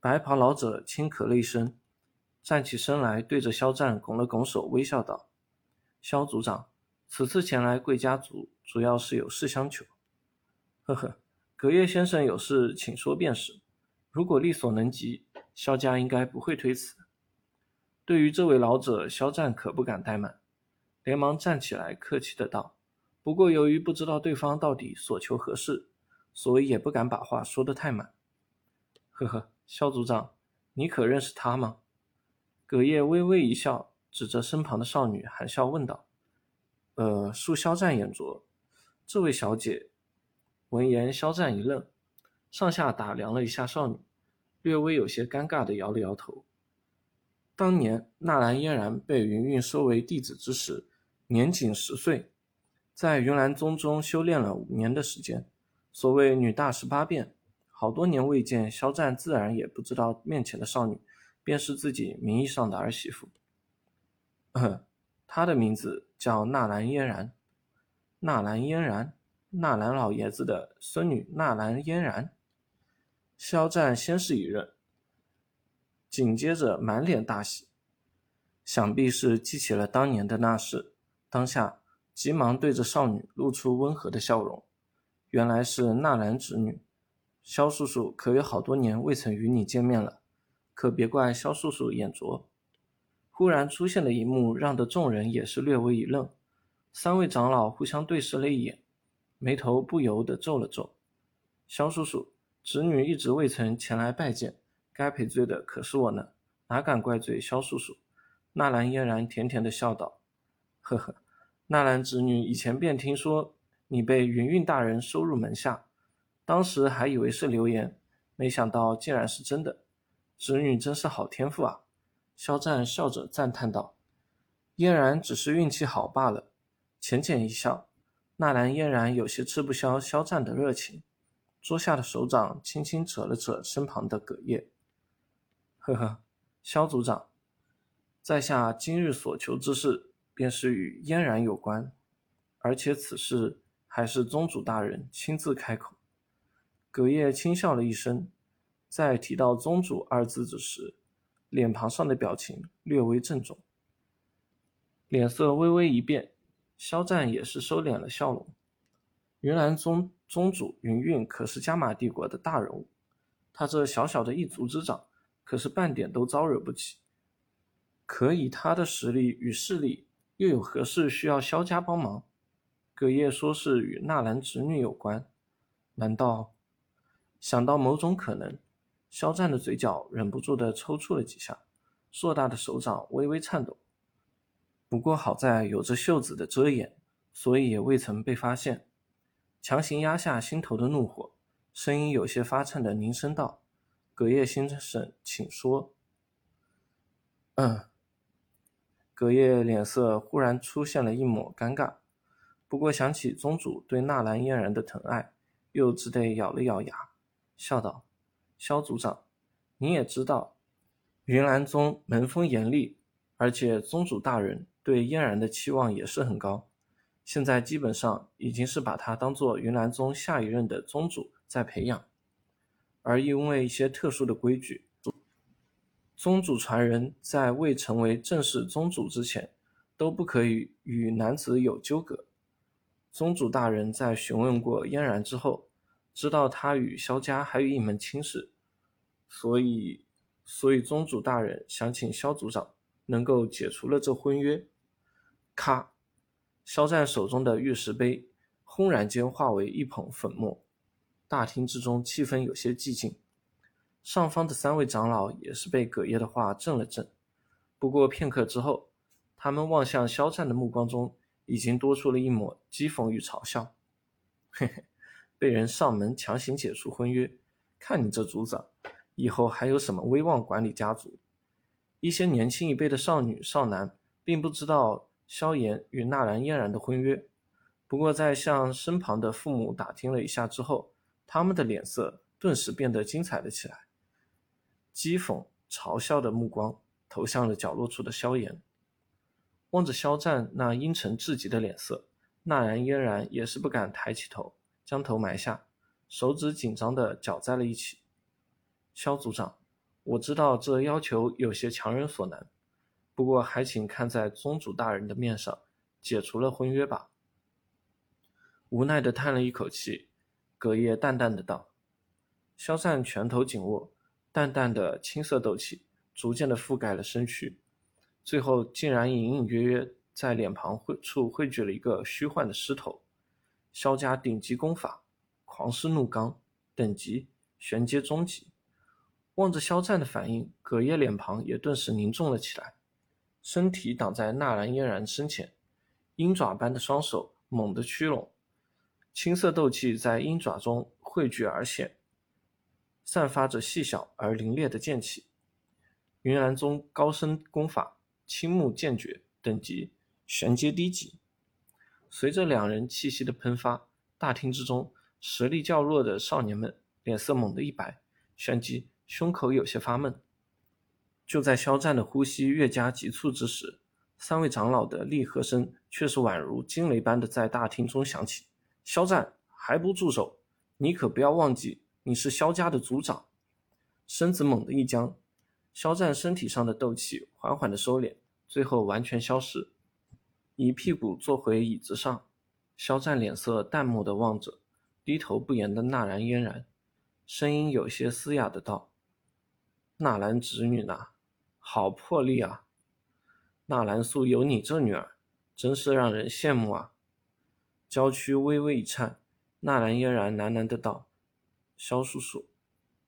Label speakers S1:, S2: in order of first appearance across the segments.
S1: 白袍老者轻咳了一声，站起身来，对着肖战拱了拱手，微笑道：“肖组长，此次前来贵家族，主要是有事相求。”“呵呵，葛叶先生有事，请说便是。如果力所能及，肖家应该不会推辞。”对于这位老者，肖战可不敢怠慢，连忙站起来，客气的道：“不过由于不知道对方到底所求何事，所以也不敢把话说得太满。”“呵呵。”肖组长，你可认识他吗？葛叶微微一笑，指着身旁的少女，含笑问道：“呃，恕肖战眼拙，这位小姐。”闻言，肖战一愣，上下打量了一下少女，略微有些尴尬的摇了摇头。当年纳兰嫣然被云韵收为弟子之时，年仅十岁，在云岚宗中修炼了五年的时间。所谓女大十八变。好多年未见，肖战自然也不知道面前的少女便是自己名义上的儿媳妇。她的名字叫纳兰嫣然，纳兰嫣然，纳兰老爷子的孙女纳兰嫣然。肖战先是一愣，紧接着满脸大喜，想必是记起了当年的那事，当下急忙对着少女露出温和的笑容，原来是纳兰侄女。肖叔叔可有好多年未曾与你见面了，可别怪肖叔叔眼拙。忽然出现的一幕，让得众人也是略微一愣。三位长老互相对视了一眼，眉头不由得皱了皱。肖叔叔，侄女一直未曾前来拜见，该赔罪的可是我呢，哪敢怪罪肖叔叔？纳兰嫣然甜甜的笑道：“呵呵，纳兰侄女以前便听说你被云韵大人收入门下。”当时还以为是流言，没想到竟然是真的。侄女真是好天赋啊！肖战笑着赞叹道：“嫣然只是运气好罢了。”浅浅一笑，纳兰嫣然有些吃不消肖战的热情，桌下的手掌轻轻扯了扯身旁的葛叶。呵呵，肖组长，在下今日所求之事，便是与嫣然有关，而且此事还是宗主大人亲自开口。葛叶轻笑了一声，在提到“宗主”二字之时，脸庞上的表情略微郑重，脸色微微一变。肖战也是收敛了笑容。云岚宗宗主云韵可是加玛帝国的大人物，他这小小的一族之长，可是半点都招惹不起。可以他的实力与势力，又有何事需要萧家帮忙？葛叶说是与纳兰侄女有关，难道？想到某种可能，肖战的嘴角忍不住的抽搐了几下，硕大的手掌微微颤抖。不过好在有着袖子的遮掩，所以也未曾被发现。强行压下心头的怒火，声音有些发颤的凝声道：“葛叶先生，请说。”嗯。葛叶脸色忽然出现了一抹尴尬，不过想起宗主对纳兰嫣然的疼爱，又只得咬了咬牙。笑道：“萧族长，你也知道，云岚宗门风严厉，而且宗主大人对嫣然的期望也是很高。现在基本上已经是把他当做云岚宗下一任的宗主在培养。而因为一些特殊的规矩，宗主传人在未成为正式宗主之前，都不可以与男子有纠葛。宗主大人在询问过嫣然之后。”知道他与萧家还有一门亲事，所以，所以宗主大人想请萧组长能够解除了这婚约。咔，萧战手中的玉石杯轰然间化为一捧粉末，大厅之中气氛有些寂静。上方的三位长老也是被葛叶的话震了震，不过片刻之后，他们望向萧战的目光中已经多出了一抹讥讽与嘲笑。嘿嘿。被人上门强行解除婚约，看你这族长，以后还有什么威望管理家族？一些年轻一辈的少女少男并不知道萧炎与纳兰嫣然的婚约，不过在向身旁的父母打听了一下之后，他们的脸色顿时变得精彩了起来，讥讽、嘲笑的目光投向了角落处的萧炎，望着肖战那阴沉至极的脸色，纳兰嫣然也是不敢抬起头。将头埋下，手指紧张地绞在了一起。萧组长，我知道这要求有些强人所难，不过还请看在宗主大人的面上，解除了婚约吧。”无奈的叹了一口气，葛叶淡淡的道：“萧战拳头紧握，淡淡的青色斗气逐渐的覆盖了身躯，最后竟然隐隐约约在脸庞汇处汇聚了一个虚幻的狮头。萧家顶级功法，狂狮怒刚，等级玄阶中级。望着萧战的反应，葛叶脸庞也顿时凝重了起来，身体挡在纳兰嫣然身前，鹰爪般的双手猛地屈拢。青色斗气在鹰爪中汇聚而现，散发着细小而凌冽的剑气。云岚宗高深功法青木剑诀，等级玄阶低级。随着两人气息的喷发，大厅之中实力较弱的少年们脸色猛地一白，旋即胸口有些发闷。就在肖战的呼吸越加急促之时，三位长老的厉喝声却是宛如惊雷般的在大厅中响起。肖战还不住手！你可不要忘记，你是萧家的族长。身子猛地一僵，肖战身体上的斗气缓缓的收敛，最后完全消失，一屁股坐回椅子上。肖战脸色淡漠的望着低头不言的纳兰嫣然，声音有些嘶哑的道：“纳兰侄女呐，好魄力啊！纳兰素有你这女儿，真是让人羡慕啊！”娇躯微微一颤，纳兰嫣然喃喃的道：“肖叔叔，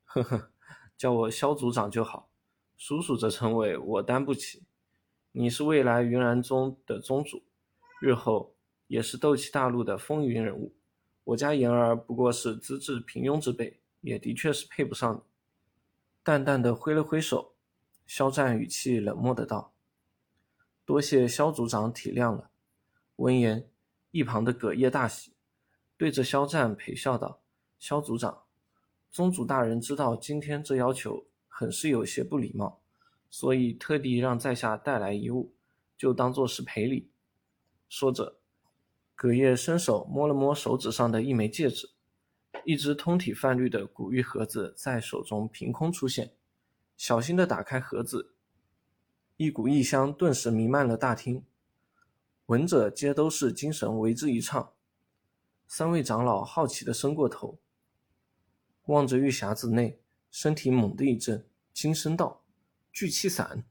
S1: 呵呵，叫我肖组长就好。叔叔这称谓我担不起。你是未来云岚宗的宗主，日后也是斗气大陆的风云人物。我家言儿不过是资质平庸之辈，也的确是配不上你。”淡淡的挥了挥手，肖战语气冷漠的道：“多谢肖族长体谅了。”闻言。一旁的葛叶大喜，对着肖战陪笑道：“肖族长，宗主大人知道今天这要求很是有些不礼貌，所以特地让在下带来一物，就当做是赔礼。”说着，葛叶伸手摸了摸手指上的一枚戒指，一只通体泛绿的古玉盒子在手中凭空出现，小心的打开盒子，一股异香顿时弥漫了大厅。闻者皆都是精神为之一畅。三位长老好奇地伸过头，望着玉匣子内，身体猛地一震，惊声道：“聚气散。”